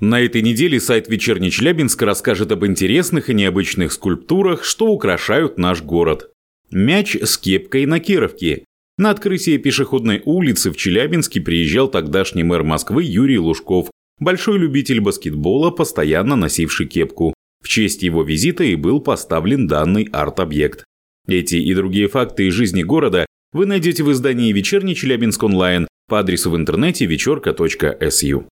На этой неделе сайт «Вечерний Челябинск» расскажет об интересных и необычных скульптурах, что украшают наш город. Мяч с кепкой на Кировке. На открытие пешеходной улицы в Челябинске приезжал тогдашний мэр Москвы Юрий Лужков, большой любитель баскетбола, постоянно носивший кепку. В честь его визита и был поставлен данный арт-объект. Эти и другие факты из жизни города вы найдете в издании «Вечерний Челябинск онлайн» по адресу в интернете вечерка.су.